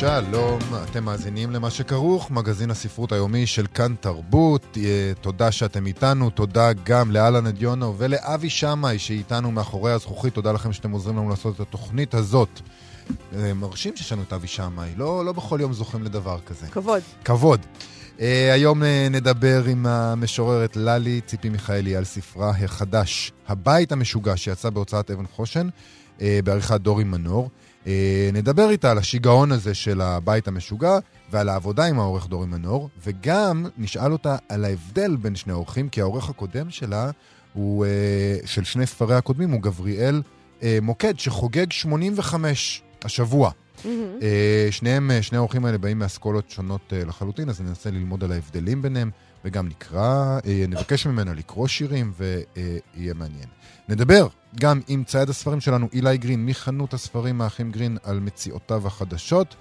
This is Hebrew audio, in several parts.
שלום, אתם מאזינים למה שכרוך, מגזין הספרות היומי של כאן תרבות. אה, תודה שאתם איתנו, תודה גם לאלן אדיונו ולאבי שמאי שאיתנו מאחורי הזכוכית. תודה לכם שאתם עוזרים לנו לעשות את התוכנית הזאת. אה, מרשים שיש לנו את אבי שמאי, לא, לא בכל יום זוכים לדבר כזה. כבוד. כבוד. Uh, היום uh, נדבר עם המשוררת ללי ציפי מיכאלי על ספרה החדש, הבית המשוגע, שיצא בהוצאת אבן חושן, uh, בעריכת דורי מנור. Uh, נדבר איתה על השיגעון הזה של הבית המשוגע ועל העבודה עם העורך דורי מנור, וגם נשאל אותה על ההבדל בין שני האורחים, כי העורך הקודם שלה, הוא, uh, של שני ספריה הקודמים, הוא גבריאל uh, מוקד, שחוגג 85 השבוע. אה, שניהם, אה, שני האורחים האלה באים מאסכולות שונות אה, לחלוטין, אז ננסה ללמוד על ההבדלים ביניהם, וגם נקרא, נבקש ממנה לקרוא שירים, ויהיה מעניין. נדבר גם עם צייד הספרים שלנו, אילי גרין, מחנות הספרים האחים גרין, על מציאותיו החדשות.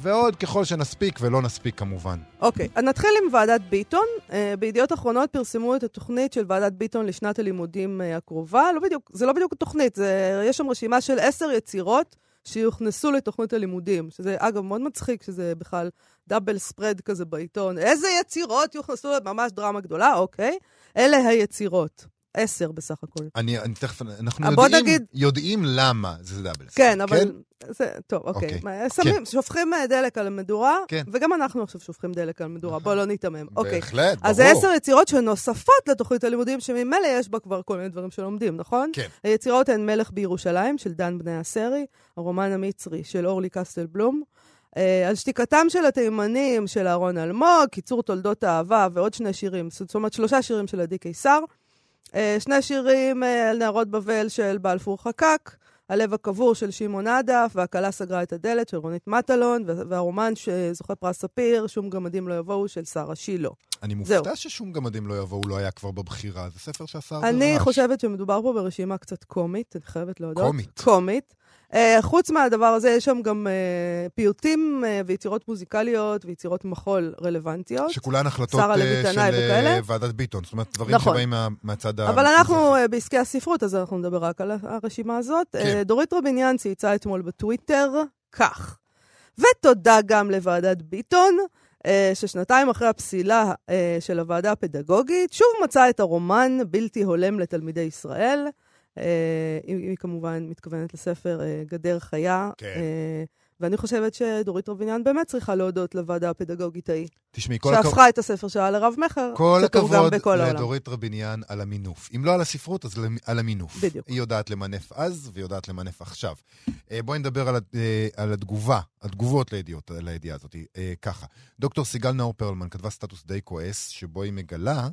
ועוד ככל שנספיק, ולא נספיק כמובן. אוקיי, okay, נתחיל עם ועדת ביטון. Uh, בידיעות אחרונות פרסמו את התוכנית של ועדת ביטון לשנת הלימודים uh, הקרובה. לא בדיוק, זה לא בדיוק תוכנית, זה, יש שם רשימה של עשר יצירות שיוכנסו לתוכנית הלימודים, שזה אגב מאוד מצחיק שזה בכלל דאבל ספרד כזה בעיתון. איזה יצירות יוכנסו, ממש דרמה גדולה, אוקיי. אלה היצירות. עשר בסך הכל. אני, אני תכף, אנחנו יודעים, נגיד... יודעים למה זה דאבל ספרד. כן, אבל... כן? זה, טוב, אוקיי. אוקיי. שמים, כן. שופכים אה, דלק על המדורה, כן. וגם אנחנו עכשיו שופכים דלק על המדורה, בואו לא ניתמם. אוקיי. בהחלט, ברור. אז זה עשר יצירות שנוספות לתוכנית הלימודים, שממילא יש בה כבר כל מיני דברים שלומדים, נכון? כן. היצירות הן מלך בירושלים, של דן בני הסרי, הרומן המצרי של אורלי קסטל בלום. אה, על שתיקתם של התימנים, של אהרון אלמוג, קיצור תולדות האהבה ועוד שני שירים, זאת אומרת שלושה שירים של עדי קיסר. אה, שני שירים על נערות בבל של בלפור חקק. הלב הקבור של שמעון עדף, והכלה סגרה את הדלת של רונית מטלון, והרומן שזוכה פרס ספיר, שום גמדים לא יבואו, של שרה שילה. אני מופתע ששום גמדים לא יבואו לא היה כבר בבחירה, זה ספר רעש. אני חושבת שמדובר פה ברשימה קצת קומית, אני חייבת להודות. קומית. קומית. Uh, חוץ מהדבר הזה, יש שם גם uh, פיוטים uh, ויצירות מוזיקליות ויצירות מחול רלוונטיות. שכולן החלטות של. ועדת ביטון, זאת אומרת, דברים נכון. שבאים מה, מהצד ה... אבל אנחנו בעסקי הספרות, אז אנחנו נדבר רק על הרשימה הזאת. כן. דורית רביניאן צייצה אתמול בטוויטר כך, ותודה גם לוועדת ביטון. ששנתיים אחרי הפסילה של הוועדה הפדגוגית, שוב מצאה את הרומן בלתי הולם לתלמידי ישראל. אה, היא כמובן מתכוונת לספר אה, גדר חיה. כן. אה, ואני חושבת שדורית רביניאן באמת צריכה להודות לוועדה הפדגוגית ההיא. תשמעי, כל הכבוד... שהפכה הכ... את הספר שלה לרב-מכר, כל הכבוד לדורית רביניאן על המינוף. אם לא על הספרות, אז על המינוף. בדיוק. היא יודעת למנף אז, והיא יודעת למנף עכשיו. בואי נדבר על, על התגובה, התגובות לידיעות, לידיעה הזאת. ככה, דוקטור סיגל נאור פרלמן כתבה סטטוס די כועס, שבו היא מגלה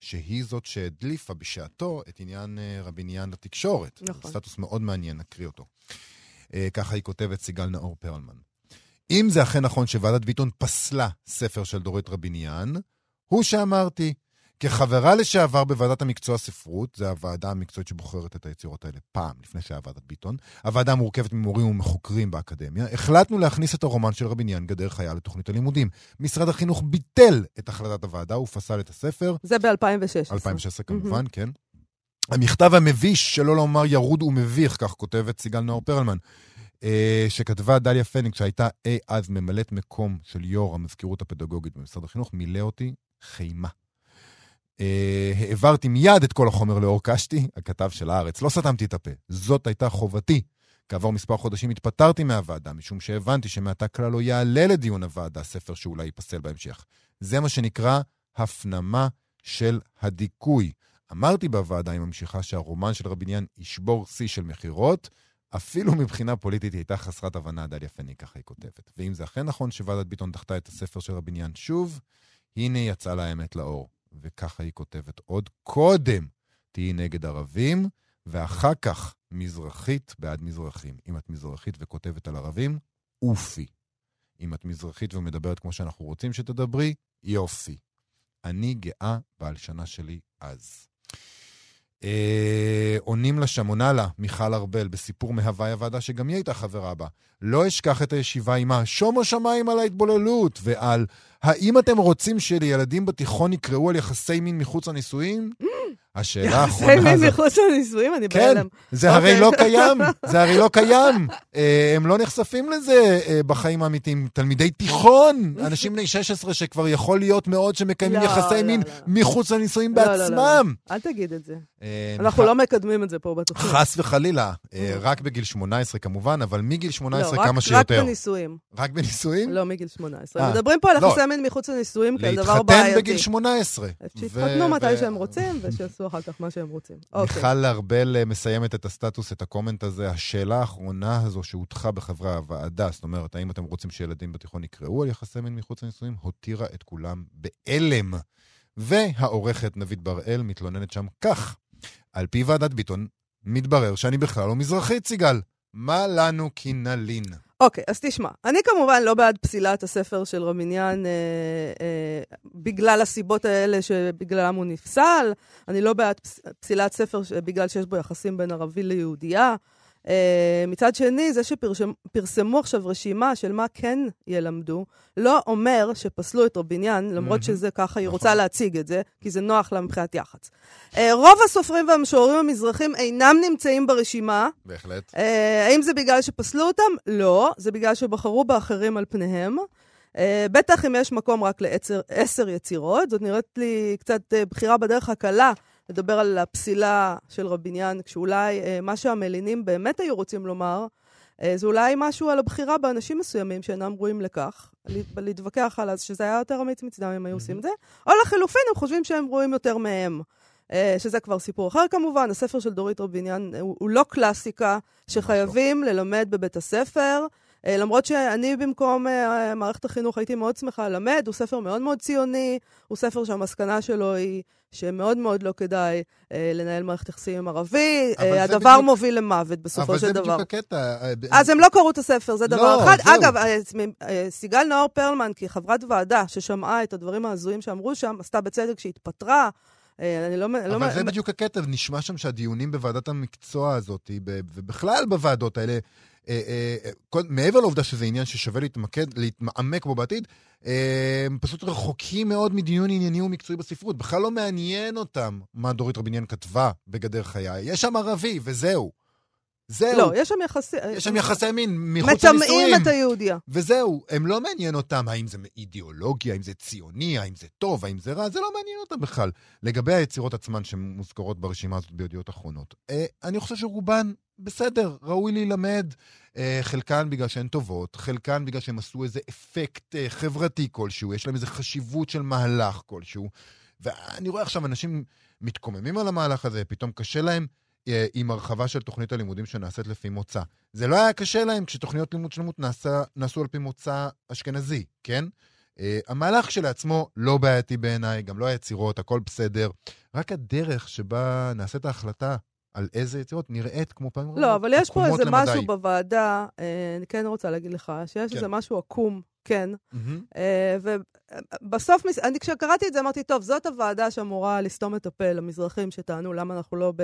שהיא זאת שהדליפה בשעתו את עניין אה, רביניאן לתקשורת. נכון. סטטוס מאוד מעניין, נקריא אותו. אה, ככה היא כותבת סיגל נאור פרלמן. אם זה אכן נכון שוועדת ביטון פסלה ספר של דורית רביניאן, הוא שאמרתי, כחברה לשעבר בוועדת המקצוע ספרות, זו הוועדה המקצועית שבוחרת את היצירות האלה פעם, לפני שהיה ועדת ביטון, הוועדה מורכבת ממורים ומחוקרים באקדמיה, החלטנו להכניס את הרומן של רביניאן, גדר חיה, לתוכנית הלימודים. משרד החינוך ביטל את החלטת הוועדה ופסל את הספר. זה ב-2016. 2016 כמובן, mm-hmm. כן. המכתב המביש, שלא לומר ירוד ומביך, כך כותבת סיגל נאור פרלמן, אה, שכתבה דליה פניקס, שהייתה אי אז ממלאת מקום של יו"ר המזכירות הפדגוגית במשרד החינוך, מילא אותי חימה. אה, העברתי מיד את כל החומר לאור קשתי, הכתב של הארץ. לא סתמתי את הפה, זאת הייתה חובתי. כעבור מספר חודשים התפטרתי מהוועדה, משום שהבנתי שמעתה כלל לא יעלה לדיון הוועדה ספר שאולי ייפסל בהמשך. זה מה שנקרא הפנמה של הדיכוי. אמרתי בוועדה, היא ממשיכה, שהרומן של רביניאן ישבור שיא של מכירות, אפילו מבחינה פוליטית היא הייתה חסרת הבנה, דליה פני, ככה היא כותבת. ואם זה אכן נכון שוועדת ביטון דחתה את הספר של רביניאן שוב, הנה יצאה לה האמת לאור. וככה היא כותבת עוד קודם, תהיי נגד ערבים, ואחר כך מזרחית בעד מזרחים. אם את מזרחית וכותבת על ערבים, אופי. אם את מזרחית ומדברת כמו שאנחנו רוצים שתדברי, יופי. אני גאה בהלשנה שלי אז. אה, עונים לה שם, עונה לה, מיכל ארבל, בסיפור מהוואי הוועדה, שגם היא הייתה חברה בה. לא אשכח את הישיבה עימה, שומו שמיים על ההתבוללות, ועל האם אתם רוצים שלילדים בתיכון יקראו על יחסי מין מחוץ לנישואים? השאלה האחרונה יחסי מין הזאת... מחוץ לנישואים, אני כן, בהלם. זה הרי אוקיי. לא קיים, זה הרי לא קיים. אה, הם לא נחשפים לזה אה, בחיים האמיתיים. תלמידי תיכון, אנשים בני 16 שכבר יכול להיות מאוד שמקיימים לא, יחסי לא, מין לא. מחוץ לנישואים לא, לא, לא, בעצמם. אל תגיד את זה. אה, אנחנו לא מקדמים את זה פה בתוכנית. חס וחלילה, אה, Mm. רק בגיל 18 כמובן, אבל מגיל 18 לא, רק- כמה רק שיותר. בנישואים, רק בנישואים? לא מגיל 18. אה, מדברים פה על לא. יחסי מין מחוץ לנישואים כאל דבר להתחתן בעייתי. בגיל 18. שיתחתנו מתי שהם רוצים, ושיעשו אחר כך מה שהם רוצים. אוקיי. מיכל ארבל אה, מסיימת את הסטטוס, את הקומנט הזה. השאלה האחרונה הזו שהוטחה בחברי הוועדה, זאת אומרת, האם אתם רוצים שילדים בתיכון יקראו על יחסי מין מחוץ לנישואים, הותירה את כולם בהלם. והעורכת נבית בראל מתלוננת שם כך: על פי ועדת ביטון, מתברר שאני בכלל לא מזרחית, סיגל. מה לנו כי נלין? אוקיי, אז תשמע, אני כמובן לא בעד פסילת הספר של רמיניאן אה, אה, בגלל הסיבות האלה שבגללם הוא נפסל. אני לא בעד פס, פסילת ספר ש- בגלל שיש בו יחסים בין ערבי ליהודייה. אה, מצד שני, זה שפרסמו עכשיו רשימה של מה כן ילמדו, לא אומר שפסלו את רביניאן, למרות מהמם. שזה ככה, היא נכון. רוצה להציג את זה, כי זה נוח לה מבחינת יח"צ. אה, רוב הסופרים והמשוררים המזרחים אינם נמצאים ברשימה. בהחלט. אה, האם זה בגלל שפסלו אותם? לא, זה בגלל שבחרו באחרים על פניהם. אה, בטח אם יש מקום רק לעשר יצירות, זאת נראית לי קצת אה, בחירה בדרך הקלה לדבר על הפסילה של רביניאן, כשאולי אה, מה שהמלינים באמת היו רוצים לומר, אה, זה אולי משהו על הבחירה באנשים מסוימים שאינם ראויים לכך, להת- להתווכח על אז שזה היה יותר אמיץ מצדם אם היו עושים את זה, או לחלופין, הם חושבים שהם ראויים יותר מהם. אה, שזה כבר סיפור אחר כמובן, הספר של דורית רביניאן אה, הוא, הוא לא קלאסיקה שחייבים ללמד בבית הספר. אה, למרות שאני במקום מערכת החינוך הייתי מאוד שמחה ללמד, הוא ספר מאוד מאוד ציוני, הוא ספר שהמסקנה שלו היא שמאוד מאוד לא כדאי אה, לנהל מערכת יחסים עם ערבי, אבל אה, זה הדבר בדיוק- מוביל למוות בסופו אבל של זה דבר. בדיוק הקטע. אה, ב- אז הם לא קראו את הספר, זה דבר לא, אחד. זהו. אגב, אה, אה, סיגל נאור פרלמן, כחברת ועדה ששמעה את הדברים ההזויים שאמרו שם, עשתה בצדק שהתפטרה. אה, אני לא... לא- אבל זה בדיוק הקטע, נשמע שם שהדיונים בוועדת המקצוע הזאת, ובכלל בוועדות האלה, אה, אה, מעבר לעובדה שזה עניין ששווה להתמקד, להתעמק בו בעתיד, אה, הם פשוט רחוקים מאוד מדיון ענייני ומקצועי בספרות. בכלל לא מעניין אותם מה דורית רביניאן כתבה בגדר חיי. יש שם ערבי, וזהו. זהו. לא, יש שם יחסי... יש שם יחסי מין מחוץ לנישואים. מטמאים את היהודייה. וזהו, הם לא מעניין אותם האם זה אידיאולוגיה, האם זה ציוני, האם זה טוב, האם זה רע, זה לא מעניין אותם בכלל. לגבי היצירות עצמן שמוזכרות ברשימה הזאת בידיעות אחרונות, אה, אני חושב שרובן בסדר, ראוי להילמד. אה, חלקן בגלל שהן טובות, חלקן בגלל שהם עשו איזה אפקט אה, חברתי כלשהו, יש להם איזה חשיבות של מהלך כלשהו. ואני רואה עכשיו אנשים מתקוממים על המהלך הזה, פתאום קשה להם עם הרחבה של תוכנית הלימודים שנעשית לפי מוצא. זה לא היה קשה להם כשתוכניות לימוד שלמות נעשה, נעשו על פי מוצא אשכנזי, כן? Uh, המהלך כשלעצמו לא בעייתי בעיניי, גם לא היצירות, הכל בסדר. רק הדרך שבה נעשית ההחלטה על איזה יצירות נראית כמו פעמים רבות לא, אבל יש פה איזה למדי. משהו בוועדה, אה, אני כן רוצה להגיד לך, שיש כן. איזה משהו עקום, כן. מהמם. אה, ובסוף, מס- אני כשקראתי את זה אמרתי, טוב, זאת הוועדה שאמורה לסתום את הפה למזרחים שטענו למה אנחנו לא ב...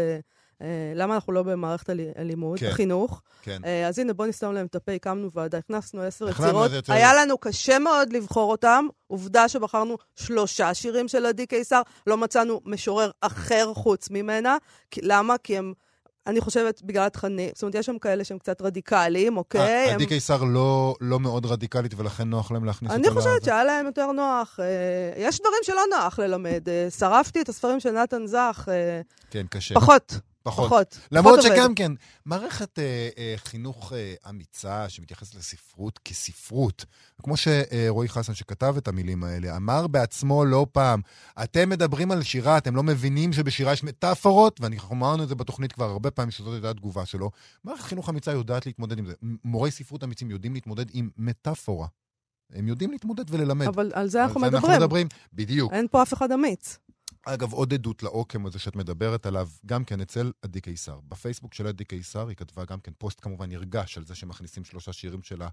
אה, למה אנחנו לא במערכת הלי- הלימוד, כן. החינוך. כן. אה, אז הנה, בוא נסתום להם את הפה, הקמנו ועדה, הכנסנו עשר יצירות. יצירות. היה לנו קשה מאוד לבחור אותם. עובדה שבחרנו שלושה שירים של עדי קיסר, לא מצאנו משורר אחר חוץ ממנה. למה? כי הם... אני חושבת בגלל התכנים, זאת אומרת, יש שם כאלה שהם קצת רדיקליים, אוקיי? אה, הם- עדי קיסר לא, לא מאוד רדיקלית ולכן נוח להם להכניס אני אותה חושבת לזה? שהיה להם יותר נוח. אה, יש דברים שלא נוח ללמד. אה, שרפתי את הספרים של נתן זך, אה, כן, קשה. פחות, פחות. פחות. למרות פחות עובד. שגם כן, מערכת אה, אה, חינוך אה, אמיצה שמתייחסת לספרות כספרות, כמו שרועי חסן שכתב את המילים האלה, אמר בעצמו לא פעם, אתם מדברים על שירה, אתם לא מבינים שבשירה יש מטאפורות, ואנחנו אמרנו את זה בתוכנית כבר הרבה פעמים, שזאת הייתה התגובה שלו. מערכת חינוך אמיצה יודעת להתמודד עם זה. מורי ספרות אמיצים יודעים להתמודד עם מטאפורה. הם יודעים להתמודד וללמד. אבל על זה על אנחנו זה מדברים. אנחנו מדברים, בדיוק. אין פה אף אחד אמיץ. אגב, עוד עדות לעוקם הזה שאת מדברת עליו, גם כן אצל עדי קיסר. בפייסבוק של עדי קיסר היא כתבה גם כן פוסט כמובן נרגש על זה שמכניסים שלושה שירים שלה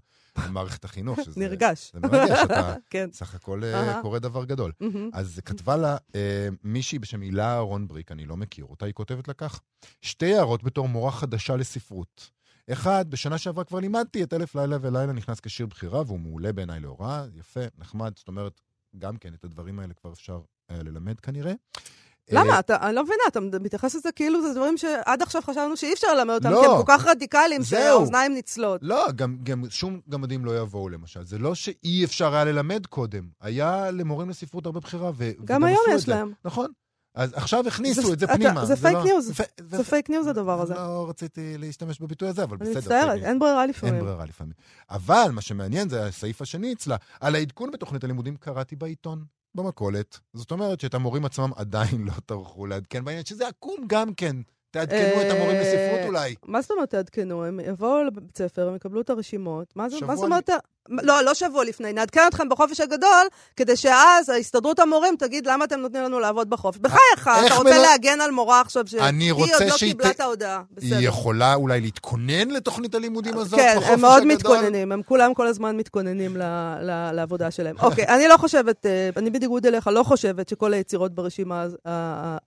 למערכת החינוך. שזה, נרגש. זה מרגש, אתה כן. סך הכל אהה. קורה דבר גדול. אז כתבה לה אה, מישהי בשם הילה אהרון בריק, אני לא מכיר אותה, היא כותבת לה כך: שתי הערות בתור מורה חדשה לספרות. אחד, בשנה שעברה כבר לימדתי את אלף לילה ולילה נכנס כשיר בחירה, והוא מעולה בעיניי להוראה, יפה, נחמד, זאת אומרת, גם כן, את הדברים האלה כבר אפשר ללמד כנראה. אה, למה? אתה, אני לא מבינה, אתה מתייחס לזה כאילו זה דברים שעד עכשיו חשבנו שאי אפשר ללמד אותם, לא. כי הם כל כך רדיקליים. שהאוזניים ניצלות. לא, גם, גם שום גמדים לא יבואו למשל. זה לא שאי אפשר היה ללמד קודם. היה למורים לספרות הרבה בחירה, ו- גם היום יש זה. להם. נכון. אז עכשיו הכניסו זה- את זה אתה- פנימה. זה פייק לא- news. ו- ו- זה fake news הדבר הזה. לא רציתי להשתמש בביטוי הזה, אבל אני בסדר. מצטערת, fake news. אין ברירה אין לפעמים. ברירה לפעמים. אבל מה שמעניין זה הסעיף השני אצלה. על העדכון בתוכנית הלימודים קראתי בעיתון, במכולת. זאת אומרת שאת המורים עצמם עדיין לא טרחו לעדכן בעניין, שזה עקום גם כן. תעדכנו את המורים אה, לספרות אולי. מה זאת אומרת תעדכנו? הם יבואו לבית ספר, הם יקבלו את הרשימות. מה זאת אומרת? לא, לא שבוע לפני. נעדכן אתכם בחופש הגדול, כדי שאז ההסתדרות המורים תגיד למה אתם נותנים לנו לעבוד בחופש. בחייך, איך אתה רוצה מלא- להגן על מורה עכשיו, שהיא עוד לא קיבלה את ההודעה. בסדר. היא יכולה אולי להתכונן לתוכנית הלימודים הזאת כן, בחופש הם מאוד הגדול? מתכוננים, הם כולם כל הזמן מתכוננים ל- ל- לעבודה שלהם. אוקיי, אני לא חושבת, אה, אני בניגוד אליך, לא חושבת שכל היצירות ברשימה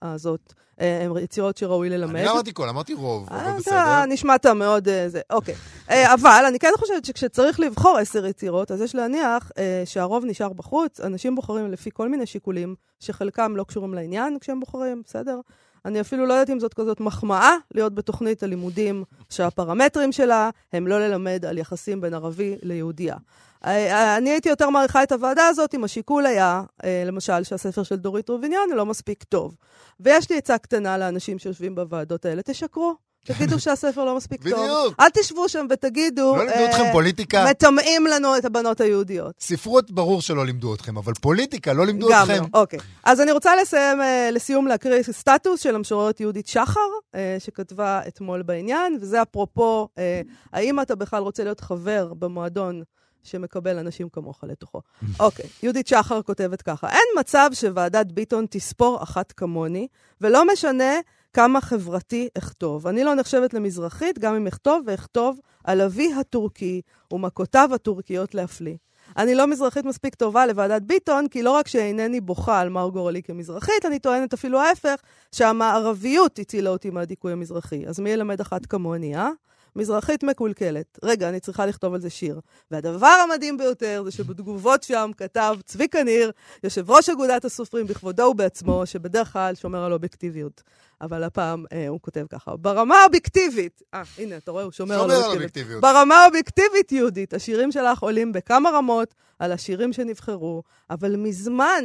הזאת אה, הן יצירות שראוי ללמד. אני לא אמרתי כל, אמרתי רוב, אה, אבל אתה בסדר. נשמעת מאוד אה, זה, אוקיי. אה, אבל אני כן חושבת שכשצריך לבחור עשר יצירות, אז יש להניח אה, שהרוב נשאר בחוץ. אנשים בוחרים לפי כל מיני שיקולים, שחלקם לא קשורים לעניין כשהם בוחרים, בסדר? אני אפילו לא יודעת אם זאת כזאת מחמאה להיות בתוכנית הלימודים שהפרמטרים שלה הם לא ללמד על יחסים בין ערבי ליהודייה. אה, אני הייתי יותר מעריכה את הוועדה הזאת אם השיקול היה, אה, למשל, שהספר של דורית רוביניאן לא מספיק טוב. ויש לי עצה קטנה לאנשים שיושבים בוועדות האלה, תשקרו. תגידו שהספר לא מספיק טוב. בדיוק. אל תשבו שם ותגידו, לא לימדו אתכם אה, פוליטיקה? מטמאים לנו את הבנות היהודיות. ספרות ברור שלא לימדו אתכם, אבל פוליטיקה לא לימדו גם אתכם. לא, אוקיי. אז אני רוצה לסיים, אה, לסיום להקריא סטטוס של המשוררת יהודית שחר, אה, שכתבה אתמול בעניין, וזה אפרופו, אה, האם אתה בכלל רוצה להיות חבר במועדון שמקבל אנשים כמוך לתוכו? אוקיי, יהודית שחר כותבת ככה, אין מצב שוועדת ביטון תספור אחת כמוני, ולא משנה כמה חברתי אכתוב. אני לא נחשבת למזרחית, גם אם אכתוב ואכתוב על אבי הטורקי ומכותיו הטורקיות להפליא. אני לא מזרחית מספיק טובה לוועדת ביטון, כי לא רק שאינני בוכה על מר גורלי כמזרחית, אני טוענת אפילו ההפך, שהמערביות הצילה אותי מהדיכוי המזרחי. אז מי ילמד אחת כמוני, אה? מזרחית מקולקלת. רגע, אני צריכה לכתוב על זה שיר. והדבר המדהים ביותר זה שבתגובות שם כתב צביקה ניר, יושב ראש אגודת הסופרים בכבודו ובעצמו, שבדרך כלל שומר על אובייקטיביות. אבל הפעם אה, הוא כותב ככה, ברמה האובייקטיבית, אה, הנה, אתה רואה, הוא שומר, שומר על. אובייקטיביות. ברמה האובייקטיבית, יהודית, השירים שלך עולים בכמה רמות על השירים שנבחרו, אבל מזמן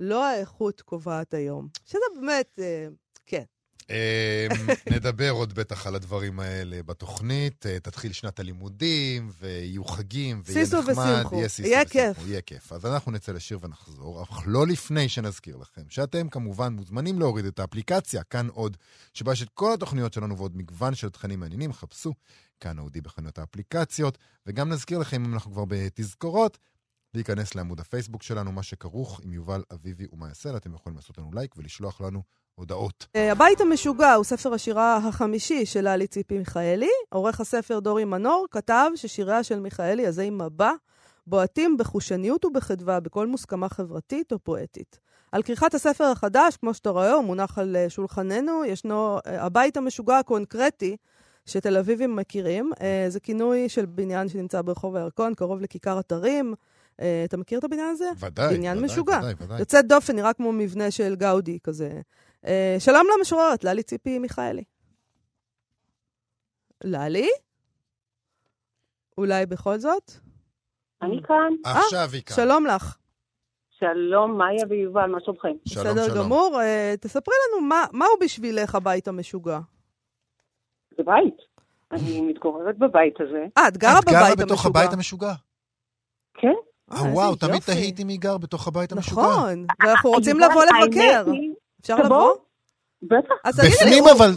לא האיכות קובעת היום. שזה באמת, אה, כן. אמ, נדבר עוד בטח על הדברים האלה בתוכנית. אה, תתחיל שנת הלימודים, ויהיו חגים, ויהיה שישו נחמד. ושמחו. יהיה שישו יהיה כיף. יהיה כיף. אז אנחנו נצא לשיר ונחזור, אך לא לפני שנזכיר לכם, שאתם כמובן מוזמנים להוריד את האפליקציה, כאן עוד, שבה יש את כל התוכניות שלנו ועוד מגוון של תכנים מעניינים, חפשו כאן אודי בחנויות האפליקציות, וגם נזכיר לכם, אם אנחנו כבר בתזכורות, להיכנס לעמוד הפייסבוק שלנו, מה שכרוך עם יובל אביבי ומה יעשה, אתם יכולים לעשות לנו לייק ולשלוח לנו הודעות. אה, הבית המשוגע הוא ספר השירה החמישי של ללי ציפי מיכאלי. עורך הספר דורי מנור כתב ששיריה של מיכאלי, עזי מבע, בועטים בחושניות ובחדווה בכל מוסכמה חברתית או פואטית. על כריכת הספר החדש, כמו שאתה רואה, הוא מונח על אה, שולחננו, ישנו אה, הבית המשוגע הקונקרטי שתל אביבים מכירים. זה כינוי של בניין שנמצא ברחוב הירקון, קרוב לכיכר אתרים. אתה מכיר את הבניין הזה? ודאי, בניין ודאי, משוגע. ודאי, ודאי. יוצאת דופן, נראה כמו מבנה של גאודי כזה. אה, שלום למשוררת, ללי ציפי מיכאלי. ללי? אולי בכל זאת? אני כאן. עכשיו היא כאן. שלום לך. שלום, מאיה ויובל, מה שלומכם? שלום, בסדר שלום. גמור. אה, תספרי לנו מה, מהו בשבילך הבית המשוגע. זה בית. אני מתגוררת בבית הזה. אה, את גרה את בבית גרה המשוגע. בתוך הבית המשוגע. כן. אה, אה, וואו, תמיד. תהיתי מי גר בתוך הבית המשוגע. נכון, ואנחנו רוצים לבוא לבקר. אפשר. לבוא? בטח. בפנים אבל,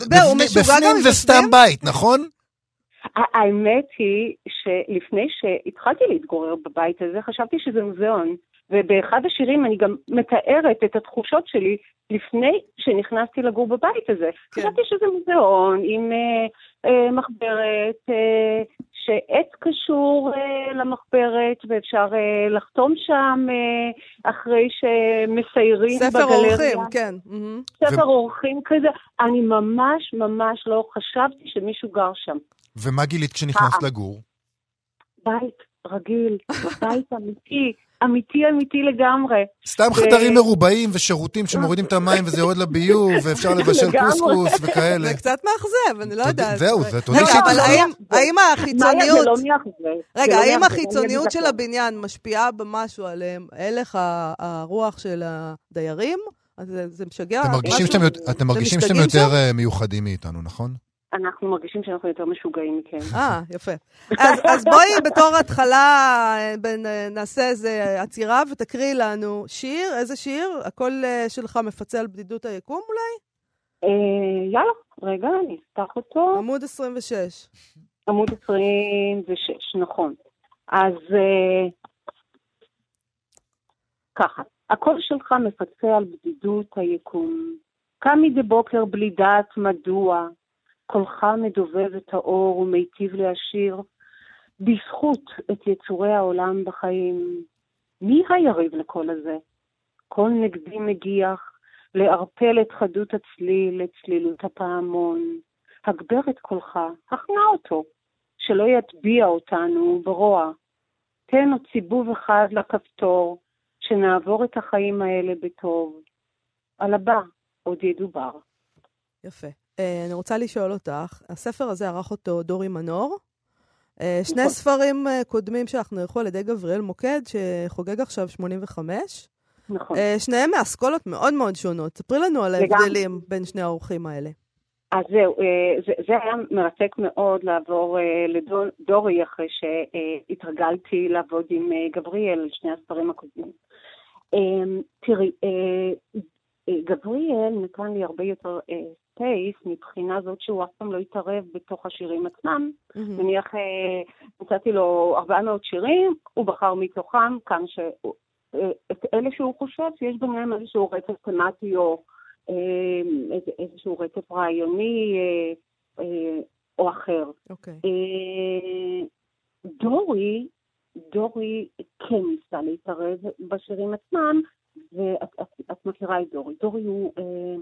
בפנים- זה סתם? בית, נכון? האמת היא שלפני שהתחלתי להתגורר בבית הזה, חשבתי שזה מוזיאון. ובאחד השירים אני גם מתארת את התחושות שלי לפני שנכנסתי לגור בבית הזה. כן. חשבתי שזה מוזיאון עם אה, אה, מחברת, אה, שעץ קשור אה, למחברת, ואפשר אה, לחתום שם אה, אחרי שמסיירים ספר בגלריה. אורחים, כן. ספר ו- אורחים כזה. אני ממש ממש לא חשבתי שמישהו גר שם. ומה גילית כשנכנסת אה. לגור? בית רגיל, בית אמיתי, אמיתי אמיתי לגמרי. סתם ו- חדרים מרובעים ושירותים שמורידים את המים וזה יורד לביוב, ואפשר לבשל. קוסקוס וכאלה. זה קצת מאחזב, אני לא יודעת. זהו, זה תודה אבל לא האם- מאכזב. החיצוניות... לא מאכזב. רגע, לא האם מאכזב, החיצוניות של. הבניין משפיעה במשהו על הלך הרוח של הדיירים? אז זה משגע? אתם מרגישים? שאתם יותר אה, מיוחדים מאיתנו, נכון? אנחנו מרגישים שאנחנו יותר משוגעים מכם. אה, יפה. אז, אז בואי בתור התחלה נעשה איזה עצירה ותקריאי לנו שיר, איזה שיר? הקול אה, שלך מפצה על בדידות היקום אולי? אה, יאללה, רגע, אני אפתח אותו. עמוד 26. עמוד 26, נכון. אז אה, ככה, הקול שלך מפצה על בדידות היקום. קם מדי בוקר בלי דעת מדוע, קולך מדובב את האור ומיטיב להשאיר, בזכות את יצורי העולם בחיים. מי היריב לקול הזה? קול נגדי מגיח, לערפל את חדות הצליל, את צלילות הפעמון. הגבר את קולך, הכנה אותו, שלא יטביע אותנו ברוע. תן עוד סיבוב אחד לכפתור, שנעבור את החיים האלה בטוב. על הבא עוד ידובר. יפה. אה, אני רוצה לשאול אותך, הספר הזה ערך אותו דורי מנור. אה, שני נכון. ספרים אה, קודמים שלך נערכו על ידי גבריאל מוקד, שחוגג עכשיו 85. נכון. שניהם מאסכולות מאוד מאוד שונות. ספרי לנו על. ההבדלים בין שני האורחים האלה. אז זהו, זה, זה היה מרתק מאוד לעבור לדורי אחרי שהתרגלתי לעבוד עם גבריאל שני הספרים הקודמים. תראי, גבריאל נתן לי הרבה יותר space מבחינה זאת שהוא אף פעם לא התערב בתוך השירים עצמם. מהמם. נניח, אה, נתתי לו 400 שירים, הוא בחר מתוכם כמה ש... אה, את אלה שהוא חושב שיש ביניהם איזשהו רצף תמטי או אה, איזשהו רצף רעיוני אה, אה, או אחר. אוקיי. אה, דורי, דורי כן ניסה להתערב בשירים עצמם, ואת את, את מכירה את דורי. דורי הוא, אה,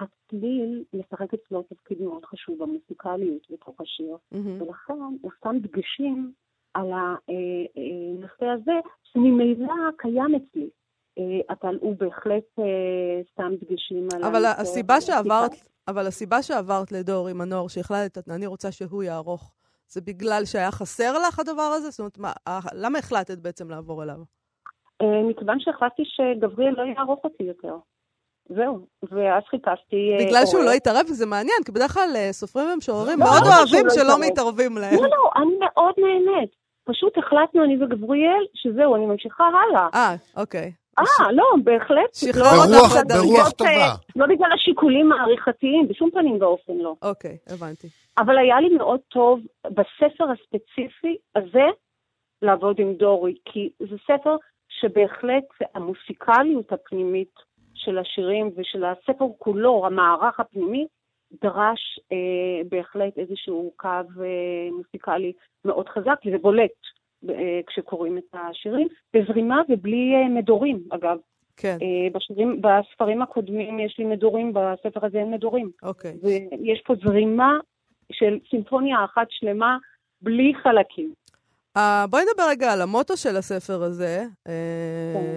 הצליל משחק אצלו תפקיד מאוד חשוב במוסיקליות בתוך השיר, מהמם. ולכן הוא שם דגשים על הנושא הזה, שממילא קיים אצלי. אה, אבל הוא בהחלט אה, שם דגשים על אבל הסיבה. שעברת, אבל הסיבה שעברת לדורי מנור, שהחלטת, אני רוצה שהוא יערוך, זה בגלל שהיה חסר לך הדבר הזה? זאת אומרת, מה, אה, למה החלטת בעצם לעבור אליו? אה, מכיוון שהחלטתי שגבריאל לא יערוך אותי יותר. זהו, ואז חיפשתי... אה, בגלל שהוא. לא התערב, וזה מעניין, כי בדרך כלל אה, סופרים ומשוררים לא, מאוד לא אוהבים לא שלא התערב. מתערבים להם. לא, לא, אני מאוד נהנית. פשוט החלטנו, אני וגבריאל, שזהו, אני ממשיכה הלאה. אה, אוקיי. אה, לא, בהחלט. שחרר לא- ברוח- ברוח טובה. לא בגלל השיקולים העריכתיים, בשום פנים ואופן לא. אוקיי, הבנתי. אבל היה לי מאוד טוב בספר הספציפי הזה לעבוד עם דורי, כי זה ספר שבהחלט המוסיקליות הפנימית של השירים ושל הספר כולו, המערך הפנימי, דרש אה, בהחלט איזשהו קו אה, מוסיקלי מאוד חזק, וזה בולט אה, כשקוראים את השירים, בזרימה ובלי אה, מדורים, אגב. כן, אה, בשירים, בספרים הקודמים יש לי מדורים, בספר הזה אין מדורים. אוקיי. ויש פה זרימה של סימפוניה אחת שלמה, בלי חלקים. Uh, בואי נדבר רגע על המוטו של הספר הזה, uh.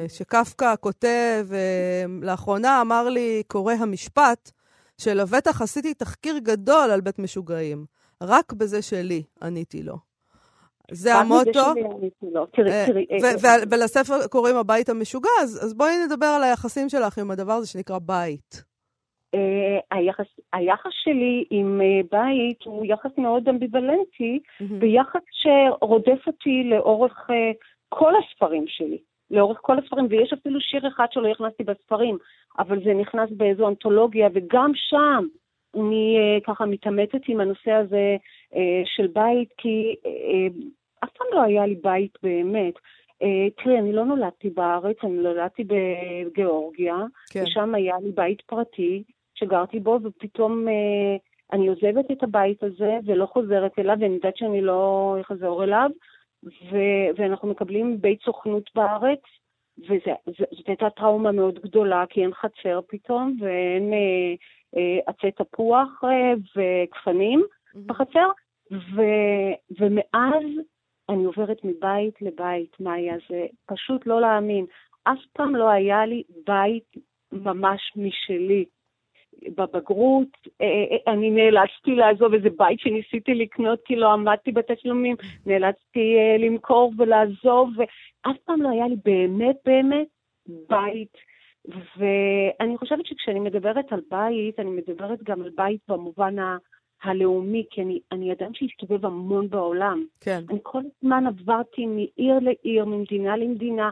שקפקא כותב, uh, לאחרונה אמר לי קורא המשפט, שלבטח עשיתי תחקיר גדול על בית משוגעים. רק בזה שלי עניתי לו. זה המוטו. ולספר קוראים הבית המשוגע, אז, אז בואי נדבר על היחסים שלך עם הדבר הזה שנקרא בית. אה, היחס, היחס שלי עם אה, בית הוא יחס מאוד אמביוולנטי, מהמם. ויחס שרודף אותי לאורך אה, כל הספרים שלי. לאורך כל הספרים, ויש אפילו שיר אחד שלא הכנסתי בספרים, אבל זה נכנס באיזו אנתולוגיה, וגם שם אני ככה מתעמתת עם הנושא הזה של בית, כי אף פעם לא היה לי בית באמת. תראי, אני לא נולדתי בארץ, אני נולדתי בגיאורגיה, כן. ושם היה לי בית פרטי שגרתי בו, ופתאום uh, אני עוזבת את הבית הזה ולא חוזרת אליו, ואני יודעת שאני לא אחזור אליו, ו- ואנחנו מקבלים בית סוכנות בארץ, וזאת הייתה טראומה מאוד גדולה, כי אין חצר פתאום, ואין אה, אה, עצי תפוח אה, וגפנים בחצר, ו- ומאז אני עוברת מבית לבית, מאיה, זה פשוט לא להאמין. אף פעם לא היה לי בית ממש משלי. בבגרות, אה, אה, אני נאלצתי לעזוב איזה בית שניסיתי לקנות כי לא עמדתי בתשלומים, נאלצתי אה, למכור ולעזוב, ואף פעם לא היה לי באמת באמת בית. ואני חושבת שכשאני מדברת על בית, אני מדברת גם על בית במובן ה... הלאומי, כי אני, אני אדם שהסתובב המון בעולם. כן. אני כל הזמן עברתי מעיר לעיר, ממדינה למדינה,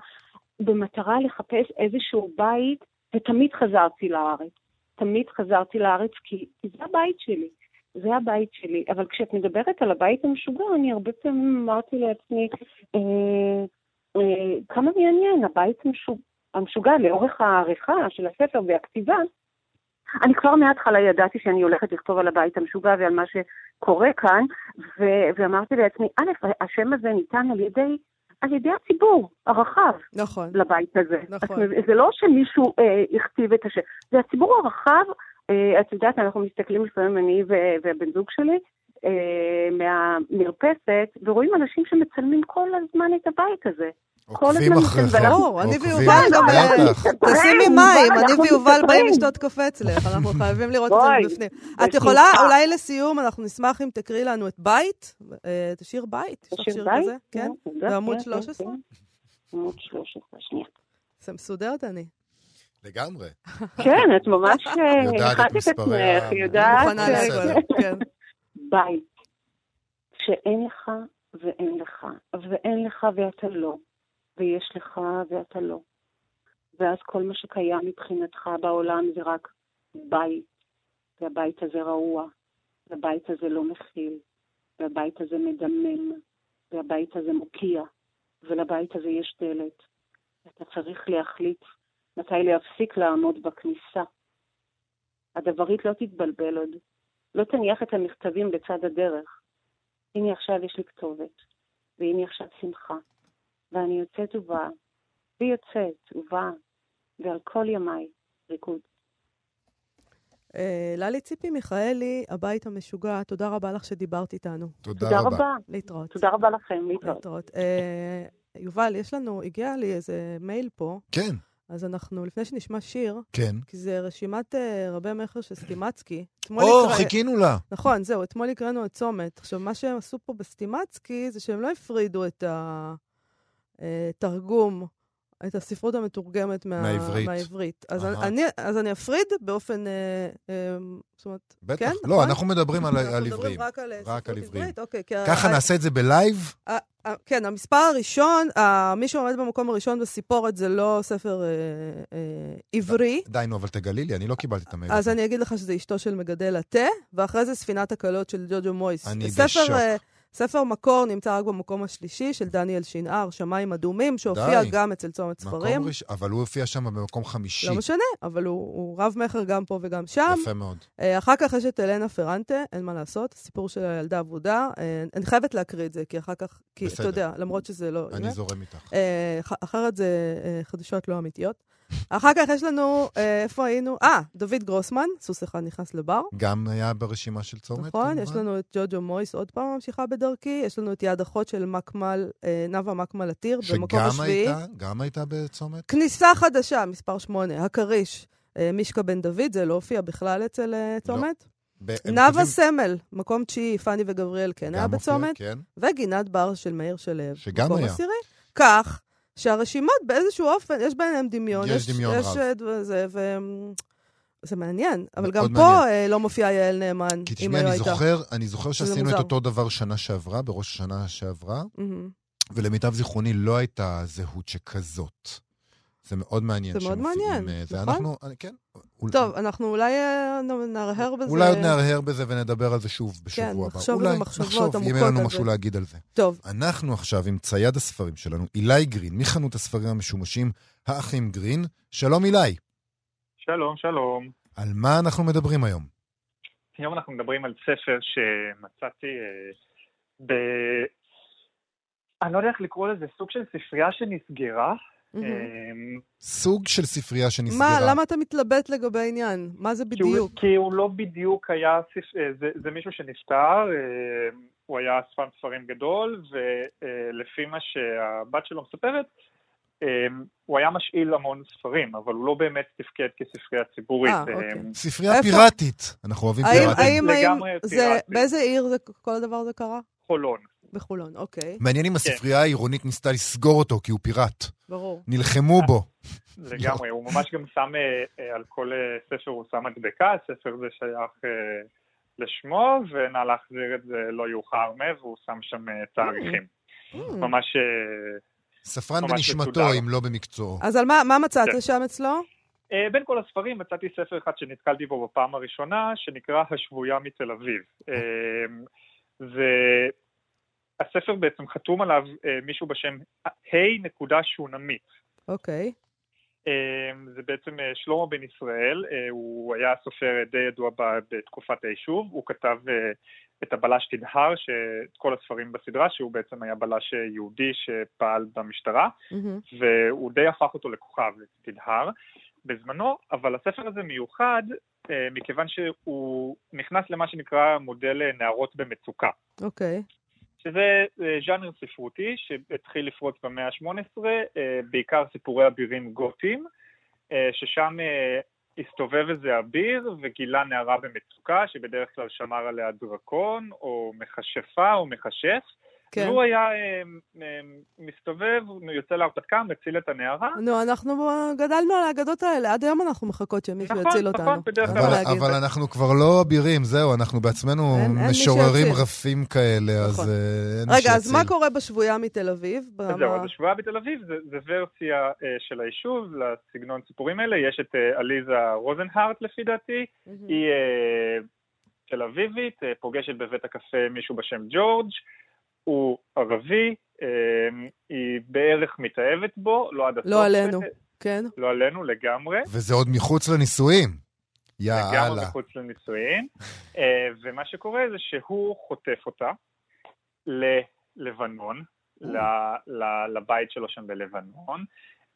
במטרה לחפש איזשהו בית, ותמיד חזרתי לארץ. תמיד חזרתי לארץ כי, כי זה הבית שלי. זה הבית שלי. אבל כשאת מדברת על הבית המשוגע, אני הרבה פעמים אמרתי לעצמי, אה, אה, כמה מעניין, הבית המשוגע, המשוגע לאורך העריכה של הספר והכתיבה, אני כבר מההתחלה ידעתי שאני הולכת לכתוב על הבית המשוגע ועל מה שקורה כאן, ו- ואמרתי לעצמי, א', השם הזה ניתן על ידי על ידי הציבור הרחב נכון. לבית הזה. נכון. אז זה לא שמישהו אה, הכתיב את השם, זה הציבור הרחב, אה, את יודעת, אנחנו מסתכלים לפעמים, אני והבן זוג שלי, אה, מהמרפסת, ורואים אנשים שמצלמים כל הזמן את הבית הזה. עוקבים אחריכם. ברור, אני ויובל גם... תשימי מים, אני ויובל באים לשתות קפה אצלך, אנחנו חייבים לראות את זה מבפנים. את יכולה, אולי לסיום, אנחנו נשמח אם תקריא לנו את בית, את השיר בית, יש לך שיר כזה? כן? בעמוד 13? עמוד 13, שנייה. זה מסודרת אני. לגמרי. כן, את ממש יודעת את מספרי עצמך, יודעת. מוכנה להכל, כן. בית, שאין לך ואין לך, ואין לך ואתה לא. ויש לך ואתה לא. ואז כל מה שקיים מבחינתך בעולם זה רק בית, והבית הזה רעוע, והבית הזה לא מכיל, והבית הזה מדמם, והבית הזה מוקיע, ולבית הזה יש דלת. אתה צריך להחליט מתי להפסיק לעמוד בכניסה. הדברית לא תתבלבל עוד. לא תניח את המכתבים בצד הדרך. הנה עכשיו יש לי כתובת, והנה עכשיו שמחה, ואני יוצאת ובאה, ויוצאת ובאה, ועל כל ימיי ריקוד. אה, ללי ציפי מיכאלי, הבית המשוגע, תודה רבה לך שדיברת איתנו. תודה, רבה. להתראות. תודה רבה לכם, להתראות. להתראות. אה, יובל, יש לנו, הגיע לי איזה מייל פה, כן, אז אנחנו, לפני שנשמע שיר, כן. כי זה רשימת אה, רבי מכר של סטימצקי. או, הקרא- חיכינו לה. נכון, זהו, אתמול הקראנו את צומת. עכשיו, מה שהם עשו פה בסטימצקי זה שהם לא הפרידו את התרגום, את הספרות המתורגמת מה... מהעברית. מהעברית. אז אהה. אני, אז אני אפריד באופן... אה, אה, זאת אומרת, בטח. כן, לא, נכון? אנחנו מדברים על אנחנו על מדברים. רק על אה, רק ספרות על עברית. עברית, אוקיי. ככה ה- נעשה את זה ב live? ה- ה- כן, המספר הראשון, מי שעומד במקום הראשון בסיפורת זה לא ספר אה, אה, עברי. די, נו, אבל תגלי לי, אני לא קיבלתי את המייל אז. אני אגיד לך שזה אשתו של מגדל התה, ואחרי זה ספינת הקלות של ג'וג'ו מויס. אני בשוק. ספר מקור נמצא רק במקום השלישי של דניאל שנהר, שמיים אדומים, שהופיע די. גם אצל צומת ספרים. ראשון, אבל הוא הופיע שם במקום חמישי. לא משנה, אבל הוא, הוא רב-מכר גם פה וגם שם. יפה מאוד. אה, אחר כך יש את אלנה פרנטה, אין מה לעשות, סיפור של הילדה אבודה. אה, אני חייבת להקריא את זה, כי אחר כך, כי בסדר. אתה יודע, למרות שזה לא... אני. זורם איתך. אה, אחרת זה חדשות לא אמיתיות. אחר כך יש לנו, אה, איפה היינו? אה, דוד גרוסמן, סוס אחד נכנס לבר. גם היה ברשימה של צומת, נכון, כמובן? יש לנו את ג'וג'ו מויס, עוד פעם ממשיכה בדרכי. יש לנו את יד אחות של מקמל, אה, נאוה מקמל עתיר, במקום שגם השביעי. הייתה, גם הייתה בצומת? כניסה חדשה, מספר שמונה, הכריש. אה, מישקה בן דוד, זה לא הופיע בכלל אצל אה, צומת. הם נאוה כותבים- סמל, מקום תשיעי, פאני וגבריאל כן היה בצומת. כן. וגינת בר של מאיר שלו, שגם מקום היה. עשירי. כך שהרשימות באיזשהו אופן, יש ביניהם דמיון. יש דמיון יש רב. אה, ד- זה, ו... זה מעניין, אבל גם פה מעניין. אה, לא מופיעה יעל נאמן, כי תשמעי, היה אני. זוכר, אני זוכר שעשינו את. אותו דבר שנה שעברה, בראש השנה שעברה, מהמם. ולמיטב זיכרוני לא הייתה זהות שכזאת. זה מאוד מעניין. זה מאוד מעניין, אה, זה נכון? אנחנו, אה, כן. אול- טוב, אנחנו אולי אה, נהרהר בזה. אולי עוד נהרהר בזה ונדבר על זה שוב בשבוע כן, הבא. נחשוב אולי נחשוב, אם יהיה לנו משהו. להגיד על זה. טוב, אנחנו עכשיו עם צייד הספרים שלנו, אילי גרין, מחנות הספרים המשומשים, האחים גרין. שלום אילי. שלום, שלום. על מה אנחנו מדברים היום? היום אנחנו מדברים על ספר שמצאתי אה, ב... אני לא יודע איך לקרוא לזה, סוג של ספרייה שנסגרה. אה, סוג של ספרייה שנסגרה. מה, למה אתה מתלבט לגבי העניין? מה זה בדיוק? כי הוא לא בדיוק היה, אה, זה, זה מישהו שנפטר, אה, הוא היה אספן ספרים גדול, ולפי מה שהבת שלו מספרת, אה, הוא היה משאיל המון ספרים, אבל הוא לא באמת תפקד כספרייה ציבורית. אוקיי. ספרייה? פיראטית. אנחנו אוהבים האם, לגמרי זה, פיראטי. באיזה עיר זה, כל הדבר הזה קרה? חולון. בחולון, אוקיי, מעניין אם הספרייה העירונית ניסתה לסגור אותו, כי הוא פיראט. ברור. נלחמו בו. לגמרי, הוא ממש גם שם אה, אה, על כל אה, ספר, הוא שם מדבקה, הספר זה שייך לשמו, ונא להחזיר את זה לא יאוחר מ, והוא שם שם תאריכים. Mm. ממש... ספרן בנשמתו. אם לא במקצועו. אז על מה, מה מצאת כן. שם אצלו? בין כל הספרים מצאתי ספר אחד שנתקלתי בו בפעם הראשונה, שנקרא השבויה מתל אביב. זה... הספר בעצם חתום עליו אה, מישהו בשם ה' נקודה שונמית. אוקיי. אמ, זה בעצם אה, שלמה בן ישראל, אה, הוא היה סופר די ידוע ב- בתקופת היישוב, הוא כתב אה, את הבלש תדהר, את כל הספרים בסדרה, שהוא בעצם היה בלש אה, יהודי שפעל במשטרה, מהמם. והוא די הפך אותו לכוכב, תדהר, בזמנו, אבל הספר הזה מיוחד אה, מכיוון שהוא נכנס למה שנקרא מודל אה, נערות במצוקה. אוקיי. שזה אה, ז'אנר ספרותי שהתחיל לפרוץ במאה ה-18, אה, בעיקר סיפורי אבירים גותיים, אה, ששם הסתובב איזה אביר וגילה נערה במצוקה, שבדרך כלל שמר עליה דרקון, או מכשפה או מכשף, כן. והוא היה אה, אה, מסתובב, יוצא להרפתקה, מציל את הנערה. נו, אנחנו גדלנו על האגדות האלה, עד היום אנחנו מחכות שמישהו נכון, יציל נכון, אותנו. בדרך אין כלל. אבל. אבל אנחנו כבר לא אבירים, זהו, אנחנו בעצמנו אין- אין משוררים שיציל. רפים כאלה, אז נכון. אה, אין מי רגע, אז שיציל. מה קורה בשבויה מתל אביב? אז ברמה- זהו, אז השבועה בתל אביב זה, זה ורסיה אה, של היישוב לסגנון סיפורים האלה, יש את אה, עליזה רוזנהארט לפי דעתי, מהמם. היא אה, תל אביבית, אה, פוגשת בבית הקפה מישהו בשם ג'ורג', הוא ערבי, אה, היא בערך מתאהבת בו, לא עד הסוף. לא עלינו. כן. לא עלינו לגמרי. וזה עוד מחוץ לנישואים. לגמרי יאללה. מחוץ לנישואין. אה, ומה שקורה זה שהוא חוטף אותה ללבנון, ל- ל- לבית שלו שם בלבנון.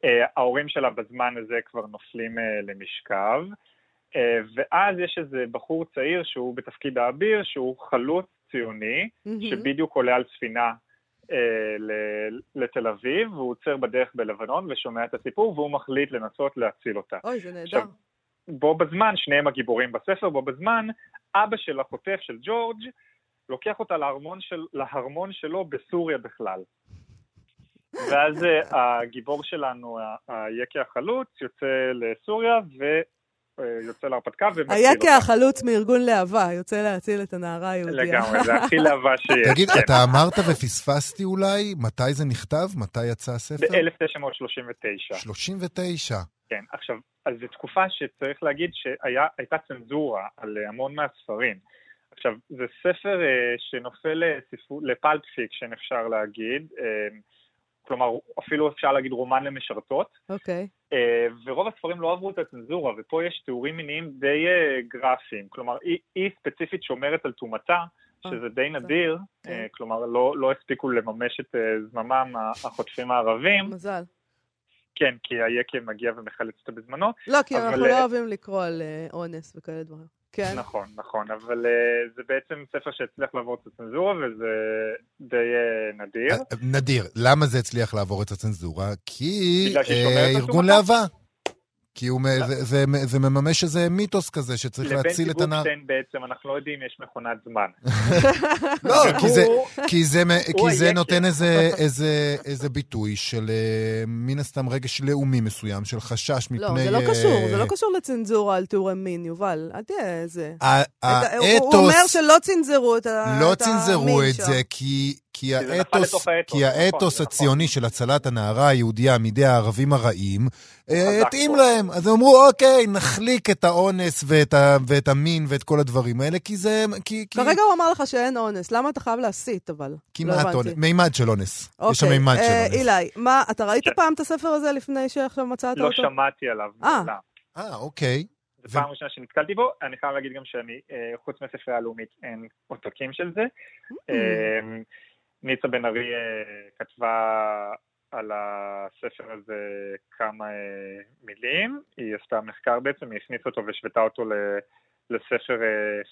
אה, ההורים שלה בזמן הזה כבר נופלים אה, למשכב. ואז יש איזה בחור צעיר שהוא בתפקיד האביר, שהוא חלוץ ציוני, מהמם. שבדיוק עולה על ספינה אה, ל- לתל אביב, והוא עוצר בדרך בלבנון ושומע את הסיפור, והוא מחליט לנסות להציל אותה. אוי, זה נהדר. עכשיו, בו בזמן, שניהם הגיבורים בספר, בו בזמן, אבא של החוטף של ג'ורג' לוקח אותה להרמון, של, להרמון שלו בסוריה בכלל. ואז אה, הגיבור שלנו, היקי החלוץ, יוצא לסוריה ויוצא להרפתקה ומציל היה אותה. כהחלוץ מארגון להבה, יוצא להציל את הנערה היהודייה. לגמרי, זה הכי להבה שיש. תגיד, כן. אתה אמרת ופספסתי אולי, מתי זה נכתב? מתי יצא הספר? ב-1939. 39. כן, עכשיו, אז זו תקופה שצריך להגיד שהייתה צנזורה על אה, המון מהספרים. עכשיו, זה ספר אה, שנופל ל pulp fiction, אפשר להגיד, אה, כלומר, אפילו אפשר להגיד רומן למשרתות, אוקיי. אה, ורוב הספרים לא עברו את הצנזורה, ופה יש תיאורים מיניים די אה, גרפיים. כלומר, היא, היא ספציפית שומרת על טומאתה, שזה די נדיר, כן. אה, כלומר, לא, לא הספיקו לממש את אה, זממם החוטפים הערבים. מזל. כן, כי היקב מגיע ומחלץ אותה בזמנו. לא, כי אבל, אנחנו אה, לא אוהבים לקרוא על אה, אונס וכאלה דברים. כן. נכון, נכון, אבל אה, זה בעצם ספר שהצליח לעבור את הצנזורה וזה די אה, נדיר. אה, נדיר. למה זה הצליח לעבור את הצנזורה? כי על ארגון. להבה. כי הוא, זה, זה, זה מממש איזה מיתוס כזה שצריך לבן להציל את הנער. דיבוקשטיין בעצם אנחנו לא יודעים יש מכונת זמן. לא, כי זה, כי זה, כי זה. נותן איזה, איזה, איזה ביטוי של אה, מן הסתם רגש לאומי מסוים, של חשש מפני... לא, זה לא קשור, זה אה, לא קשור לצנזורה על תיאורי מין, יובל. אל תהיה איזה... ה- את ה- הוא- האתוס... אומר שלא צנזרו את המין לא צנזרו את שם. זה, כי, כי האתוס, האתוס, כי נכון, האתוס נכון. הציוני של הצלת הנערה היהודייה מידי הערבים הרעים, אה, התאים. להם. אז הם אמרו, אוקיי, נחליק את האונס ואת, ה, ואת המין ואת כל הדברים האלה, כי זה... כי, כי כרגע הוא אמר לך שאין אונס, למה אתה חייב להסית, אבל? לא כמעט הבנתי. אונס. מימד של אונס. יש שם אוקיי, מימד של אה, אונס. אילי, מה, אתה ראית כן. פעם את הספר הזה לפני שעכשיו מצאת לא אותו? שמעתי עליו אה. אה, אוקיי. זו פעם ראשונה שנתקלתי בו, אני חייב להגיד גם שאני, חוץ מהספרייה הלאומית, אין עותקים של זה. אה, ניצה בן ארי אה, כתבה על הספר הזה כמה אה, מילים, היא עשתה מחקר בעצם, היא הכניסה אותו והשוותה אותו לספר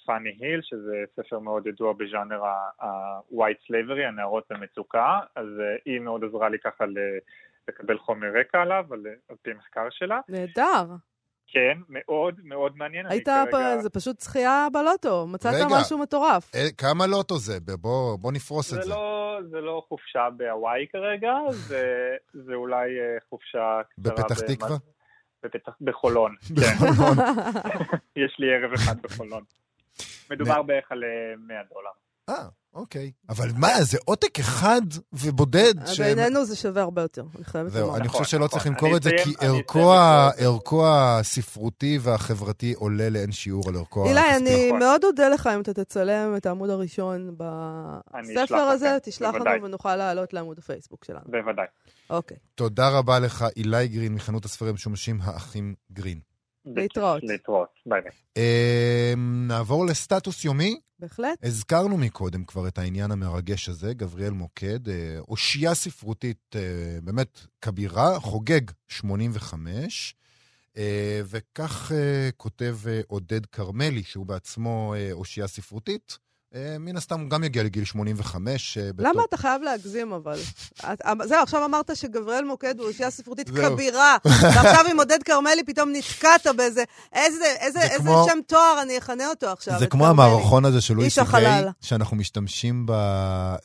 פאני היל, שזה ספר מאוד ידוע בז'אנר ה-white slavery, הנערות במצוקה, אז אה, היא מאוד עזרה לי ככה לקבל חומר רקע עליו, על על פי מחקר שלה. נהדר. כן, מאוד מאוד מעניין. היית, כרגע- פ- זה פשוט זכייה בלוטו, מצאת רגע. משהו מטורף. אה, כמה לוטו זה? בוא, בוא נפרוס את זה זה. לא, זה לא חופשה בהוואי כרגע, זה, זה אולי אה, חופשה קצרה. בפתח תקווה? בפתח, בחולון, כן. בחולון. יש לי ערב אחד בחולון. מדובר בערך על אה, 100 דולר. אה, אוקיי. אבל מה, זה עותק אחד ובודד? ש- בעינינו זה שווה הרבה יותר, אני חייבת זהו, לומר. אני נכון, חושב שלא נכון. צריך למכור אני את זה, כי אני ערכו הספרותי והחברתי עולה לאין שיעור על ערכו אילי, הכספי. אני נכון. מאוד אודה לך אם אתה תצלם את העמוד הראשון אני בספר הזה, תשלח. לנו ונוכל לעלות לעמוד הפייסבוק שלנו. בוודאי. אוקיי. תודה רבה לך, אילי גרין, מחנות הספרים המשומשים האחים גרין. להתראות. להתראות, ביי ביי. אמ, נעבור לסטטוס יומי. בהחלט. הזכרנו מקודם כבר את העניין המרגש הזה, גבריאל מוקד, אה, אושייה ספרותית אה, באמת כבירה, חוגג 85, אה, וכך כותב עודד כרמלי, שהוא בעצמו אושייה ספרותית. אה, מן הסתם הוא גם יגיע לגיל 85. אה, בתור- למה אתה חייב להגזים, אבל? את- זהו, עכשיו אמרת שגבריאל מוקד הוא אושייה ספרותית. כבירה, ועכשיו עם עודד כרמלי פתאום נתקעת באיזה... איזה איזה- זה איזה כמו- שם תואר אני אכנה אותו עכשיו? זה כמו כרמלי. המערכון הזה של לואי החלל. שאנחנו משתמשים, ב...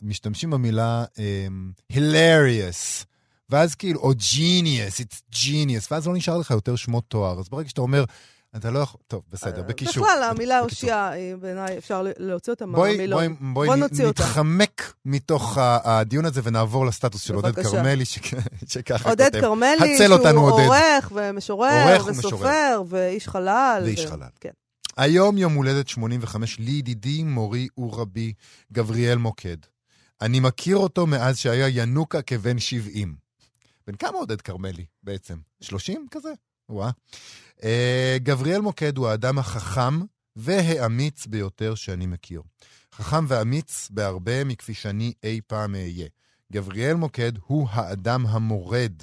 משתמשים במילה um, hilarious, ואז כאילו, או genius, it's genius, ואז לא נשאר לך יותר שמות תואר. אז ברגע שאתה אומר, אתה לא יכול... טוב, בסדר, בקישור. בכלל, המילה. אושייה, היא בעיניי, אפשר להוציא אותה מהמילון. בואי. נתחמק מתוך הדיון הזה ונעבור לסטטוס של עודד. כרמלי, שככה עודד כותב. כרמלי, הצל אותנו, שהוא עודד. עורך ומשורר וסופר. ואיש חלל. ואיש חלל. כן. היום יום הולדת 85 לידידי, מורי ורבי, גבריאל מוקד. אני מכיר אותו מאז שהיה ינוקה כבן 70. בן כמה עודד כרמלי בעצם? 30 כזה? וואה. Uh, גבריאל מוקד הוא האדם החכם והאמיץ ביותר שאני מכיר. חכם ואמיץ בהרבה מכפי שאני אי פעם אהיה. גבריאל מוקד הוא האדם המורד.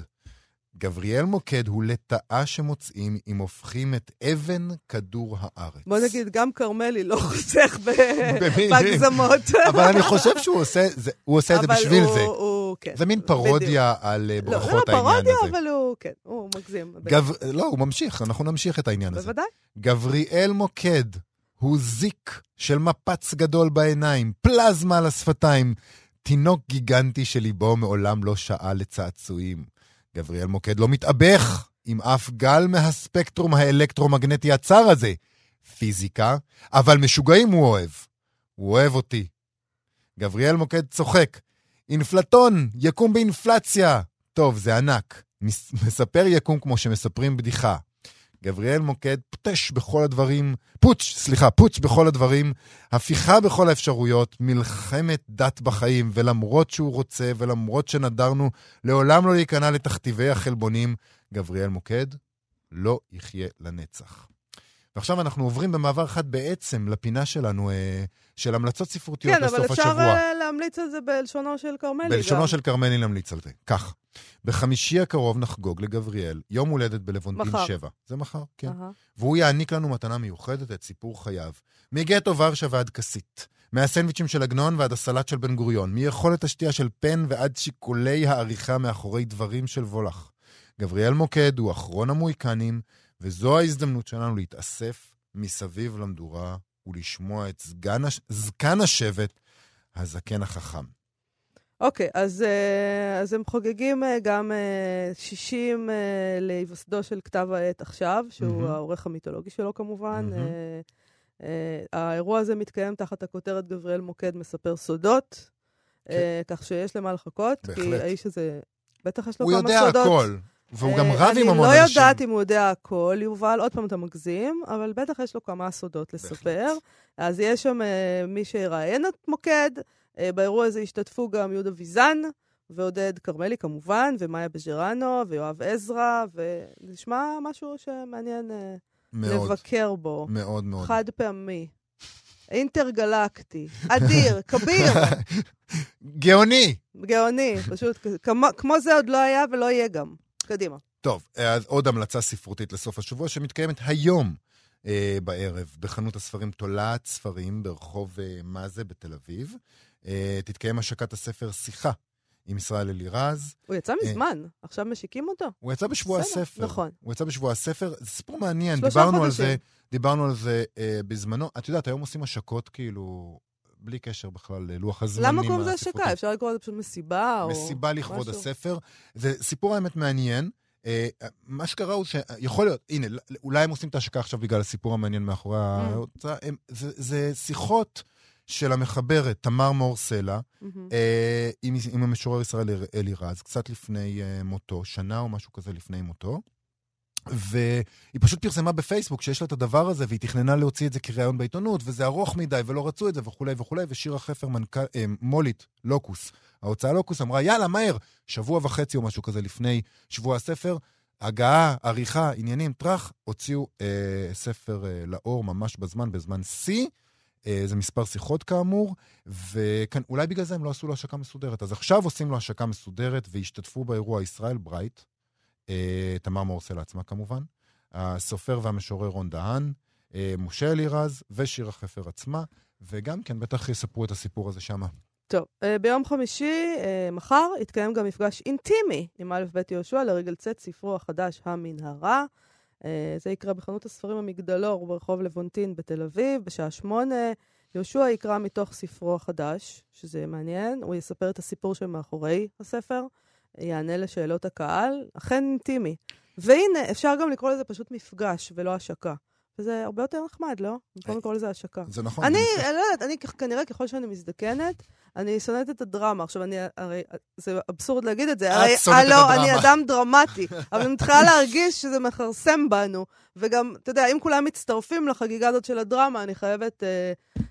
גבריאל מוקד הוא לטאה שמוצאים אם הופכים את אבן כדור הארץ. בוא נגיד, גם כרמלי לא חוסך. בהגזמות. אבל אני חושב שהוא עושה, זה, הוא עושה את זה בשביל הוא- זה. הוא, כן. זה מין בדיוק. פרודיה על אה, לא, זה ברכות לא העניין פרודיה, הזה. אבל הוא, כן, הוא מגזים. גב... לא, הוא ממשיך, אנחנו נמשיך את העניין הזה. בוודאי. גבריאל מוקד הוא זיק של מפץ גדול בעיניים, פלזמה על השפתיים, תינוק גיגנטי שליבו מעולם לא שעה לצעצועים. גבריאל מוקד לא מתאבך עם אף גל מהספקטרום האלקטרומגנטי הצר הזה. פיזיקה, אבל משוגעים הוא אוהב. הוא אוהב אותי. גבריאל מוקד צוחק. אינפלטון, יקום באינפלציה. טוב, זה ענק. מס- מספר יקום כמו שמספרים בדיחה. גבריאל מוקד פוטש בכל הדברים, פוטש, סליחה, פוטש בכל הדברים, הפיכה בכל האפשרויות, מלחמת דת בחיים, ולמרות שהוא רוצה, ולמרות שנדרנו לעולם לא להיכנע לתכתיבי החלבונים, גבריאל מוקד לא יחיה לנצח. ועכשיו אנחנו עוברים במעבר חד בעצם לפינה שלנו אה, של המלצות ספרותיות כן, אבל לסוף אפשר השבוע. אה, להמליץ על זה בלשונו של כרמלי. בלשונו גם. של כרמלי נמליץ על זה. כך, בחמישי הקרוב נחגוג לגבריאל יום הולדת בלוונטין מחר. 7. זה מחר, כן. אהה. והוא יעניק לנו מתנה מיוחדת, את סיפור חייו. מגטו ורשה ועד כסית. מהסנדוויצ'ים של עגנון ועד הסלט של בן גוריון. מיכולת השתייה של פן ועד שיקולי העריכה מאחורי דברים של וולך. גבריאל מוקד הוא אחרון המוהיקנים, וזו ההזדמנות שלנו להתאסף מסביב למדורה ולשמוע את סגן הש... זקן השבט, הזקן החכם. אוקיי, אז, אה, אז הם חוגגים אה, גם אה, 60 אה, להיווסדו של כתב העת עכשיו, שהוא מהמם. העורך המיתולוגי שלו כמובן. אה, האירוע הזה מתקיים תחת הכותרת גבריאל מוקד מספר סודות. אה, כך שיש למה לחכות, כי בהחלט. האיש הזה, בטח יש לו הוא כמה יודע סודות. הכל, והוא גם אה, רב עם המון אני לא אנשים. יודעת אם הוא יודע הכל, יובל, עוד פעם אתה מגזים, אבל בטח יש לו כמה סודות לספר. אז יש שם אה, מי שיראיין את מוקד, אה, באירוע הזה השתתפו גם יהודה ויזן, ועודד כרמלי כמובן, ומאיה בז'רנו, ויואב עזרא, ונשמע משהו שמעניין מאוד, לבקר בו. מאוד מאוד. חד פעמי. אינטרגלקטי, אדיר, כביר, גאוני! גאוני, פשוט כמו, כמו זה עוד לא היה ולא יהיה גם. קדימה. טוב, אז עוד המלצה ספרותית לסוף השבוע שמתקיימת היום אה, בערב בחנות הספרים תולעת ספרים ברחוב אה, מאזה בתל אביב. אה, תתקיים השקת הספר שיחה עם ישראל אלירז. הוא יצא אה. מזמן, עכשיו משיקים אותו? הוא יצא בשבוע בסדר, הספר. נכון. הוא יצא בשבוע הספר. זה סיפור מעניין, דיברנו על. זה, דיברנו על זה אה, בזמנו. את יודעת, היום עושים השקות כאילו, בלי קשר בכלל ללוח הזמנים למה קוראים לזה. השקה? אפשר לקרוא לזה פשוט מסיבה או... מסיבה לכבוד משהו? הספר. זה סיפור האמת מעניין. אה, מה שקרה הוא שיכול להיות, הנה, אולי הם עושים את ההשקה עכשיו בגלל הסיפור המעניין מאחורי ההוצאה. הם- זה- זה שיחות של המחברת תמר מור סלע מהמם. אה, עם, עם המשורר ישראל אלירז, קצת לפני אה, מותו, שנה או משהו כזה לפני מותו. והיא פשוט פרסמה בפייסבוק שיש לה את הדבר הזה, והיא תכננה להוציא את זה כראיון בעיתונות, וזה ארוך מדי, ולא רצו את זה, וכולי וכולי, ושירה חפר, מנכ"ל, אה, מולית, לוקוס, ההוצאה לוקוס, אמרה, יאללה, מהר, שבוע וחצי או משהו כזה לפני שבוע הספר, הגעה, עריכה, עניינים, טראח, הוציאו אה, ספר אה, לאור ממש בזמן, בזמן שיא. אה, זה מספר שיחות כאמור, וכאן, אולי בגלל זה הם לא עשו לו השקה מסודרת. אז עכשיו עושים לו השקה מסודרת, והשתתפו באירוע ישראל ברייט, תמר מורסל עצמה כמובן, הסופר והמשורר רון דהן, אה, משה אלירז ושירה חפר עצמה, וגם כן, בטח יספרו את הסיפור הזה שמה. טוב, אה, ביום חמישי, אה, מחר, יתקיים גם מפגש אינטימי עם א' ב' יהושע לרגל צאת ספרו החדש, המנהרה. אה, זה יקרה בחנות הספרים המגדלור ברחוב לבונטין בתל אביב, בשעה שמונה. יהושע יקרא מתוך ספרו החדש, שזה מעניין, הוא יספר את הסיפור שמאחורי הספר, יענה לשאלות הקהל, אכן אינטימי. והנה, אפשר גם לקרוא לזה פשוט מפגש ולא השקה. וזה הרבה יותר נחמד, לא? במקום לקרוא לזה השקה. זה נכון. אני, לא יודעת, אני כנראה ככל שאני מזדקנת, אני שונאת את הדרמה. עכשיו, אני, הרי, זה אבסורד להגיד את זה. את הרי, שונאת את הדרמה. אני אדם דרמטי, אבל אני מתחילה להרגיש שזה מכרסם בנו. וגם, אתה יודע, אם כולם מצטרפים לחגיגה הזאת של הדרמה, אני חייבת אה, אה,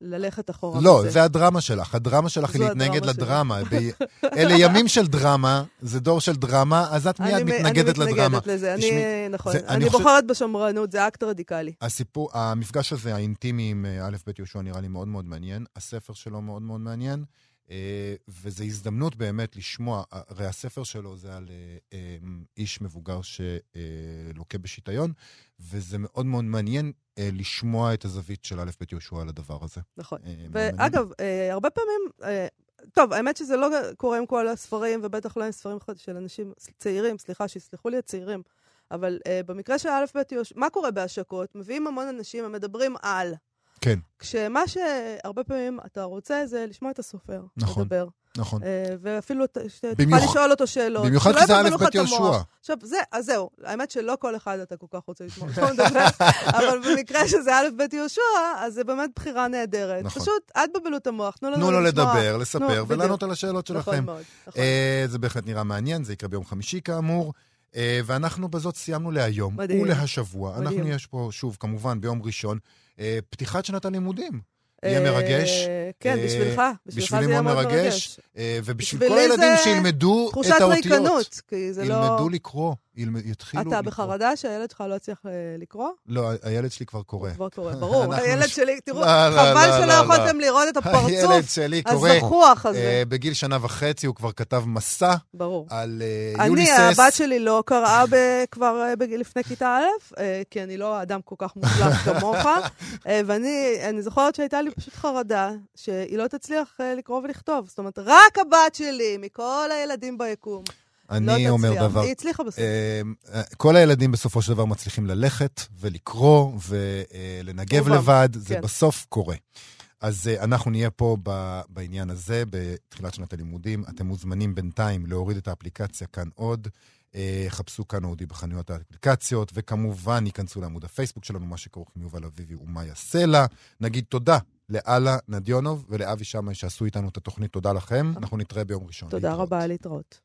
ללכת אחורה. לא, בזה. זה הדרמה שלך. הדרמה שלך היא להתנגד. לדרמה. ב- אלה ימים של דרמה, זה דור של דרמה, אז את מיד אני, מתנגדת אני לדרמה. מתנגדת לזה, אני, תשמעי, נכון. זה- אני, אני חושב- בוחרת בשמרנות, זה אקט רדיקלי. הסיפור, המפגש הזה, האינטימי עם אה, א' ב' יהושע, נראה לי מאוד מאוד מעניין. הספר שלו מאוד מאוד מעניין, אה, וזו הזדמנות באמת לשמוע, הרי הספר שלו זה על אה, אה, איש מבוגר שלוקה בשיטיון, וזה מאוד מאוד מעניין אה, לשמוע את הזווית של א' ב' יהושע על הדבר הזה. נכון. אה. ואגב, אה, הרבה פעמים, אה, טוב, האמת שזה לא קורה עם כל הספרים, ובטח לא עם ספרים של אנשים צעירים, סליחה, שיסלחו לי הצעירים, אבל אה, במקרה של א' ב' יהושע, מה קורה בהשקות? מביאים המון אנשים, הם מדברים על. כן, כשמה שהרבה פעמים אתה רוצה זה לשמוע את הסופר. נכון. לדבר. נכון. אה, ואפילו שתוכל לשאול אותו שאלות. במיוחד כי זה א' לך ב' את המוח. יהושע. עכשיו, זה, אז זהו, האמת שלא כל אחד אתה כל כך רוצה לשמוע אותו מדבר, אבל במקרה שזה א' ב' יהושע, אז זה באמת בחירה נהדרת. נכון. פשוט, אל תבלבלו את המוח, תנו לנו תנו לו לשמוע. לדבר, לספר נו, ולענות. על השאלות נכון שלכם. מאוד, נכון. אה, זה בהחלט נראה מעניין, זה יקרה ביום חמישי כאמור. אה, ואנחנו בזאת סיימנו להיום מדהים. ולהשבוע. מדהים. אנחנו יש פה, שוב, כמובן, ביום ראשון, פתיחת שנת הלימודים. יהיה אה, מרגש. כן, אה, בשבילך. בשבילך זה יהיה מאוד מרגש. אה, ובשביל כל הילדים שילמדו את תחושת האותיות. ריקנות, כי זה לא... ילמדו לקרוא, יתחילו. אתה בחרדה שהילד שלך לא יצליח אה, לקרוא? לא, הילד שלי כבר קורא. כבר קורא, ברור. הילד שלי, תראו, לא, לא, חבל לא, שלא לא, יכולתם לראות את הילד הפרצוף שלי קורא. הזחוח הזה. אה, בגיל שנה וחצי הוא כבר כתב מסע ברור. על אה, אני, יוליסס. הבת שלי לא קראה כבר לפני כיתה א', כי אני לא אדם כל כך מוצלח כמוך, ואני אני זוכרת שהייתה לי פשוט חרדה שהיא לא תצליח לקרוא ולכתוב. זאת אומרת, רק הבת שלי, מכל הילדים ביקום, לא אני אומר תצליח. דבר היא הצליחה בסוף. אה, כל הילדים בסופו של דבר מצליחים ללכת ולקרוא ולנגב רובם, לבד, זה כן. בסוף קורה. אז אה, אנחנו נהיה פה ב- בעניין הזה, בתחילת שנת הלימודים. אתם מוזמנים בינתיים להוריד את האפליקציה כאן עוד. אה, חפשו כאן אודי בחנויות האפליקציות, וכמובן ייכנסו לעמוד הפייסבוק שלנו, מה שכרוך עם יובל אביבי ומאיה סלע. נגיד תודה לאללה נדיונוב ולאבי שמאי שעשו איתנו את התוכנית. תודה לכם. אנחנו נתראה ביום ראשון. תודה להתראות. רבה, להתראות.